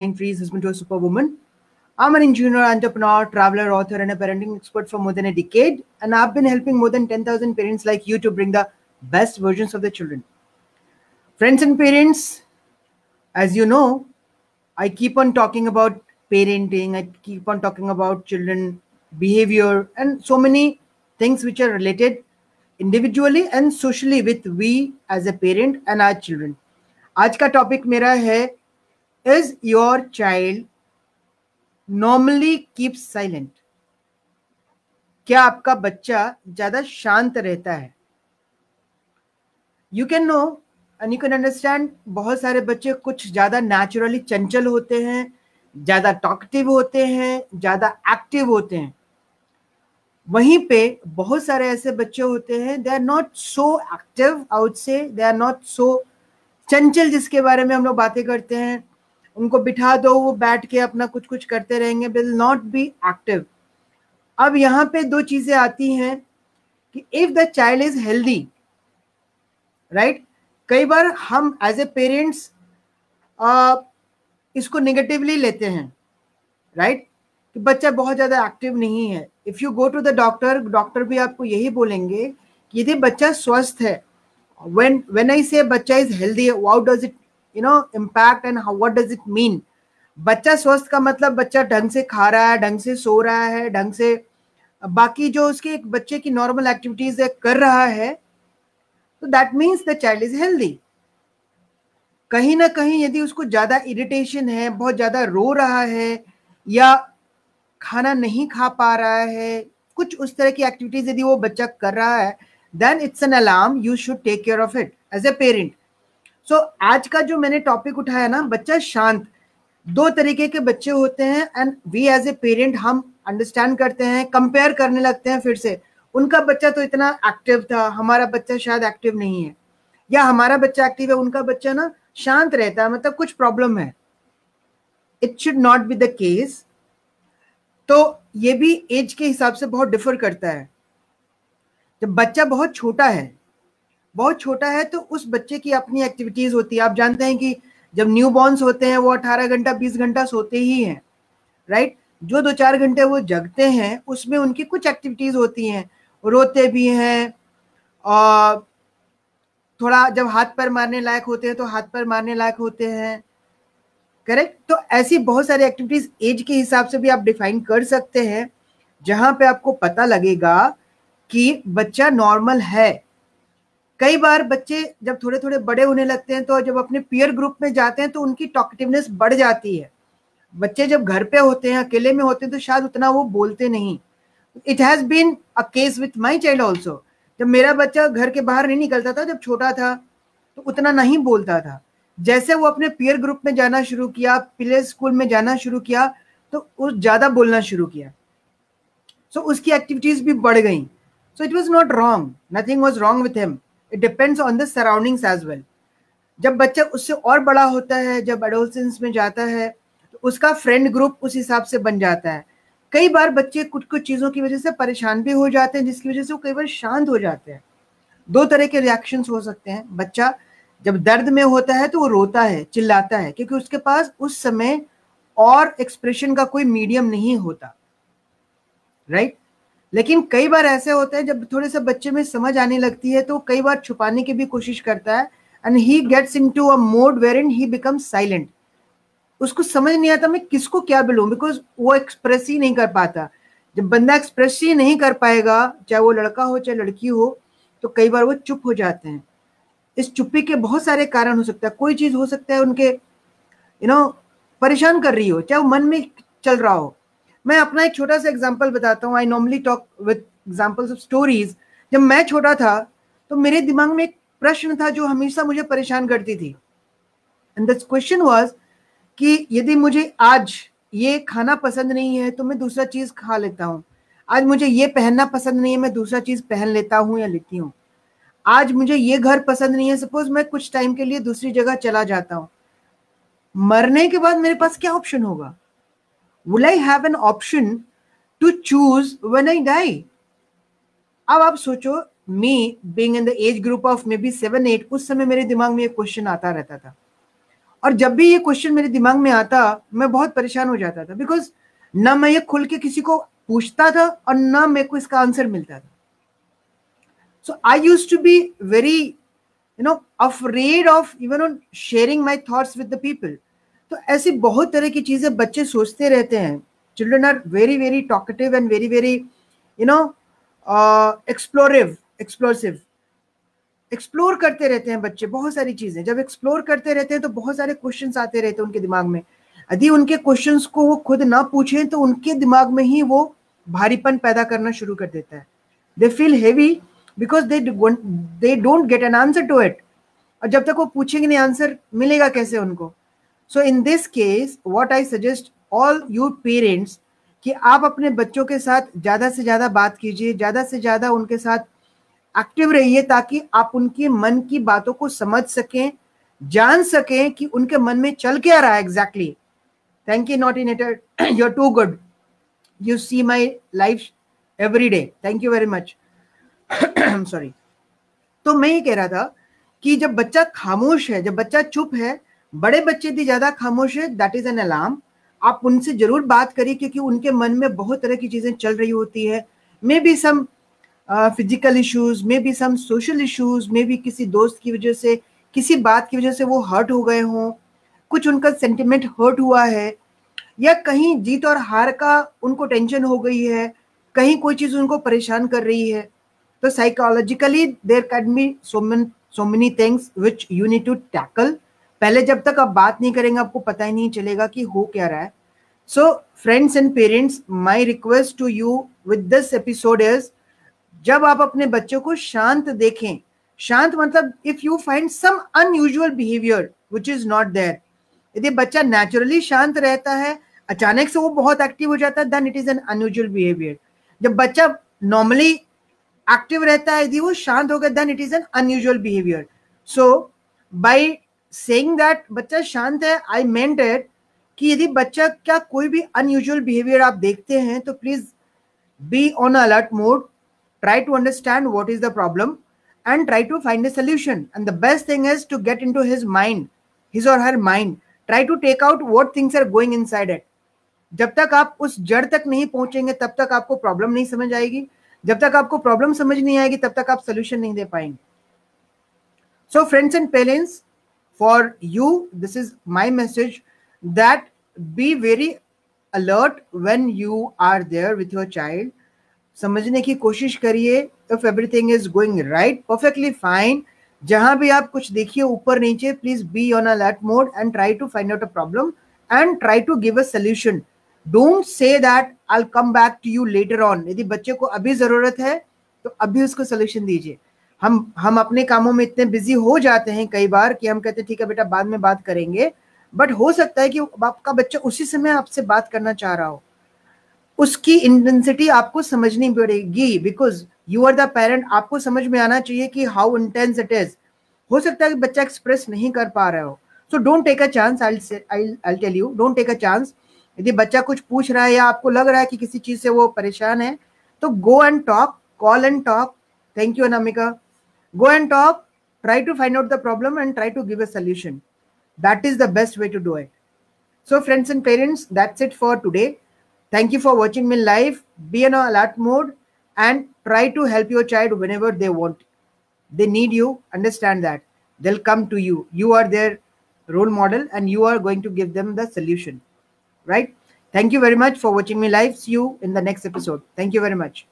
Freeze, husband to a superwoman. I'm an engineer, entrepreneur, traveler, author, and a parenting expert for more than a decade. And I've been helping more than 10,000 parents like you to bring the best versions of their children. Friends and parents, as you know, I keep on talking about parenting, I keep on talking about children behavior, and so many things which are related individually and socially with we as a parent and our children. आज का topic मेरा है is your child normally keeps silent? क्या आपका बच्चा ज़्यादा शांत रहता है? You can know and you can understand बहुत सारे बच्चे कुछ ज़्यादा नेचुरली चंचल होते हैं, ज़्यादा टॉकटिव होते हैं, ज़्यादा एक्टिव होते हैं। वहीं पे बहुत सारे ऐसे बच्चे होते हैं they are not so active outside they are not so चंचल जिसके बारे में हम लोग बातें करते हैं। उनको बिठा दो, वो बैठ के अपना कुछ कुछ करते रहेंगे विल नॉट बी एक्टिव अब यहाँ पे दो चीज़ें आती हैं कि if the child is healthy right कई बार हम एज ए पेरेंट्स इसको निगेटिवली लेते हैं राइट right? कि बच्चा बहुत ज़्यादा एक्टिव नहीं है। If you go to the doctor doctor भी आपको यही बोलेंगे कि यदि बच्चा स्वस्थ है, when when i say bacha is healthy, how does it know, impact and how, what does it mean? बच्चा स्वस्थ का मतलब बच्चा ढंग से खा रहा है, ढंग से सो रहा है, ढंग से, बाकी जो उसके एक बच्चे की नॉर्मल एक्टिविटीज़ कर रहा है तो that means the child is healthy कहीं ना कहीं यदि उसको ज़्यादा इरिटेशन है, बहुत ज़्यादा रो रहा है, या खाना नहीं खा पा रहा है, कुछ उस तरह की एक्टिविटीज़ यदि वो बच्चा कर रहा है then it's an alarm you should take care of it as a parent so so, आज का जो मैंने टॉपिक उठाया ना बच्चा शांत। दो तरीके के बच्चे होते हैं and we as a parent हम अंडरस्टैंड करते हैं कंपेयर करने लगते हैं फिर से। उनका बच्चा तो इतना एक्टिव था हमारा बच्चा शायद एक्टिव नहीं है। या हमारा बच्चा एक्टिव है उनका बच्चा ना शांत रहता है मतलब कुछ प्रॉब्लम है। It should not be the case तो ये भी एज के हिसाब से बहुत डिफर करता है। जब बच्चा बहुत छोटा है बहुत छोटा है तो उस बच्चे की अपनी एक्टिविटीज़ होती है। आप जानते हैं कि जब न्यू बॉर्न्स होते हैं, वो 18 घंटा 20 घंटा सोते ही हैं राइट जो दो चार घंटे वो जगते हैं, उसमें उनकी कुछ एक्टिविटीज़ होती हैं। रोते भी हैं, और थोड़ा जब हाथ पैर मारने लायक होते हैं तो हाथ पर मारने लायक होते हैं करेक्ट तो ऐसी बहुत सारी एक्टिविटीज़ एज के हिसाब से भी आप डिफाइन कर सकते हैं, जहाँ पे आपको पता लगेगा कि बच्चा नॉर्मल है। कई बार बच्चे जब थोड़े थोड़े बड़े होने लगते हैं तो जब अपने पीयर ग्रुप में जाते हैं तो उनकी टॉकटिवनेस बढ़ जाती है। बच्चे जब घर पे होते हैं अकेले में होते हैं तो शायद उतना वो बोलते नहीं। It has been a case with my child also जब मेरा बच्चा घर के बाहर नहीं निकलता था जब छोटा था तो उतना नहीं बोलता था। जैसे वो अपने पीयर ग्रुप में जाना शुरू किया प्ले स्कूल में जाना शुरू किया तो उस ज़्यादा बोलना शुरू किया। सो so, उसकी एक्टिविटीज़ भी बढ़ गई। So it was not wrong nothing was wrong with him. It depends on the surroundings as well जब बच्चा उससे और बड़ा होता है, जब एडोलसेंस में जाता है तो उसका फ्रेंड ग्रुप उस हिसाब से बन जाता है। कई बार बच्चे कुछ कुछ चीज़ों की वजह से परेशान भी हो जाते हैं, जिसकी वजह से वो कई बार शांत हो जाते हैं। दो तरह के रिएक्शंस हो सकते हैं। बच्चा जब दर्द में होता है तो वो रोता है, चिल्लाता है, क्योंकि उसके पास उस समय और एक्सप्रेशन का कोई मीडियम नहीं होता। राइट लेकिन कई बार ऐसे होते हैं, जब थोड़े से बच्चे में समझ आने लगती है तो कई बार छुपाने की भी कोशिश करता है and he gets into a mode wherein he become silent उसको समझ नहीं आता मैं किसको क्या बोलूँ बिकॉज़ वो एक्सप्रेस ही नहीं कर पाता। जब बंदा एक्सप्रेस ही नहीं कर पाएगा, चाहे वो लड़का हो, चाहे लड़की हो तो कई बार वो चुप हो जाते हैं। इस चुप्पी के बहुत सारे कारण हो सकता है। कोई चीज़ हो सकता है उनके यू नो परेशान कर रही हो, चाहे वो मन में चल रहा हो। मैं अपना एक छोटा सा एग्ज़ाम्पल बताता हूँ. I normally talk with examples of stories जब मैं छोटा था तो मेरे दिमाग में एक प्रश्न था जो हमेशा मुझे परेशान करती थी. एंड द क्वेश्चन वॉज़ कि यदि मुझे आज ये खाना पसंद नहीं है तो मैं दूसरा चीज़ खा लेता हूँ. आज मुझे ये पहनना पसंद नहीं है, मैं दूसरा चीज़ पहन लेता हूँ या लेती हूँ. आज मुझे ये घर पसंद नहीं है सपोज़ मैं कुछ टाइम के लिए दूसरी जगह चला जाता हूँ. मरने के बाद मेरे पास क्या ऑप्शन होगा? Will I have an option to choose when I die? अब आप सोचो me being in the age group of maybe seven eight उस समय मेरे दिमाग में एक क्वेश्चन आता रहता था। और जब भी ये क्वेश्चन मेरे दिमाग में आता, मैं बहुत परेशान हो जाता था बिकॉज़ ना मैं ये खुल के किसी को पूछता था और ना मेरे को इसका आंसर मिलता था। So I use to be very you know afraid of even on sharing my thoughts with the people तो ऐसी बहुत तरह की चीज़ें बच्चे सोचते रहते हैं। Children are very very talkative and very very you know explorative explosive explore करते रहते हैं बच्चे, बहुत सारी चीज़ें। जब एक्सप्लोर करते रहते हैं तो बहुत सारे क्वेश्चंस आते रहते हैं उनके दिमाग में। यदि उनके क्वेश्चंस को वो खुद ना पूछें तो उनके दिमाग में ही वो भारीपन पैदा करना शुरू कर देता है। They feel heavy because they they don't get an answer to it और जब तक वो पूछेंगे नहीं आंसर मिलेगा कैसे उनको? So in this case what I suggest all you parents कि आप अपने बच्चों के साथ ज़्यादा से ज़्यादा बात कीजिए, ज़्यादा से ज़्यादा उनके साथ एक्टिव रहिए ताकि आप उनके मन की बातों को समझ सकें, जान सकें कि उनके मन में चल क्या रहा है exactly thank you not in it your to good you see my life every day thank you very much sorry तो मैं ये कह रहा था कि जब बच्चा खामोश है, जब बच्चा चुप है बड़े बच्चे भी ज़्यादा खामोश है दैट इज़ एन अलार्म आप उनसे ज़रूर बात करिए, क्योंकि उनके मन में बहुत तरह की चीज़ें चल रही होती है। Maybe some physical issues maybe some social issues maybe किसी दोस्त की वजह से, किसी बात की वजह से वो हर्ट हो गए हों। कुछ उनका सेंटिमेंट हर्ट हुआ है, या कहीं जीत और हार का उनको टेंशन हो गई है, कहीं कोई चीज़ उनको परेशान कर रही है तो psychologically there can be so many things which you need to tackle पहले जब तक आप बात नहीं करेंगे, आपको पता ही नहीं चलेगा कि हो क्या रहा है। So friends and parents my request to you with this episode is जब आप अपने बच्चों को शांत देखें, शांत मतलब if you find some unusual behaviour which is not there यदि बच्चा नेचुरली शांत रहता है, अचानक से वो बहुत एक्टिव हो जाता है then it is an unusual behaviour जब बच्चा नॉर्मली एक्टिव रहता है, यदि वो शांत हो गया then it is an unusual behaviour so by saying that बच्चा, शांत है. आई मेंट इट कि यदि बच्चा क्या कोई भी अनयूजुअल बिहेवियर आप देखते हैं तो please be on alert mode try to understand what is the problem and try to find a solution and the best thing is to get into his mind his और her mind try to take out what things are going inside it जब तक आप उस जड़ तक नहीं पहुँचेंगे, तब तक आपको प्रॉब्लम नहीं समझ आएगी। जब तक आपको प्रॉब्लम समझ नहीं आएगी, तब तक आप सोल्यूशन नहीं दे पाएँगे। So friends and parents for you, this is my message, that be very alert when you are there with your child. समझने की कोशिश करिए if everything is going right perfectly fine जहाँ भी आप कुछ देखिए ऊपर नीचे please be on alert mode and try to find out a problem and try to give a solution don't say that I come back to you later on यदि बच्चे को अभी ज़रूरत है तो अभी उसको सोल्यूशन दीजिए। हम हम अपने कामों में इतने बिज़ी हो जाते हैं कई बार कि हम कहते हैं, ठीक है बेटा, बाद में बात करेंगे। बट हो सकता है कि आपका बच्चा उसी समय आपसे बात करना चाह रहा हो। उसकी इंटेंसिटी आपको समझनी पड़ेगी because you are the parent आपको समझ में आना चाहिए कि हाउ इंटेंस इट इज़ हो सकता है कि बच्चा एक्सप्रेस नहीं कर पा रहा हो। So don't take a chance I tell you don't take a chance यदि बच्चा कुछ पूछ रहा है या आपको लग रहा है कि किसी चीज़ से वो परेशान है तो go and talk call and talk thank you Anamika go and talk try to find out the problem and try to give a solution. That is the best way to do it. So friends and parents that's it for today. Thank you for watching me live. Be in alert mode and try to help your child whenever they want. They need you. Understand that. They'll come to you. You are their role model and you are going to give them the solution. Right? Thank you very much for watching me live. See you in the next episode. Thank you very much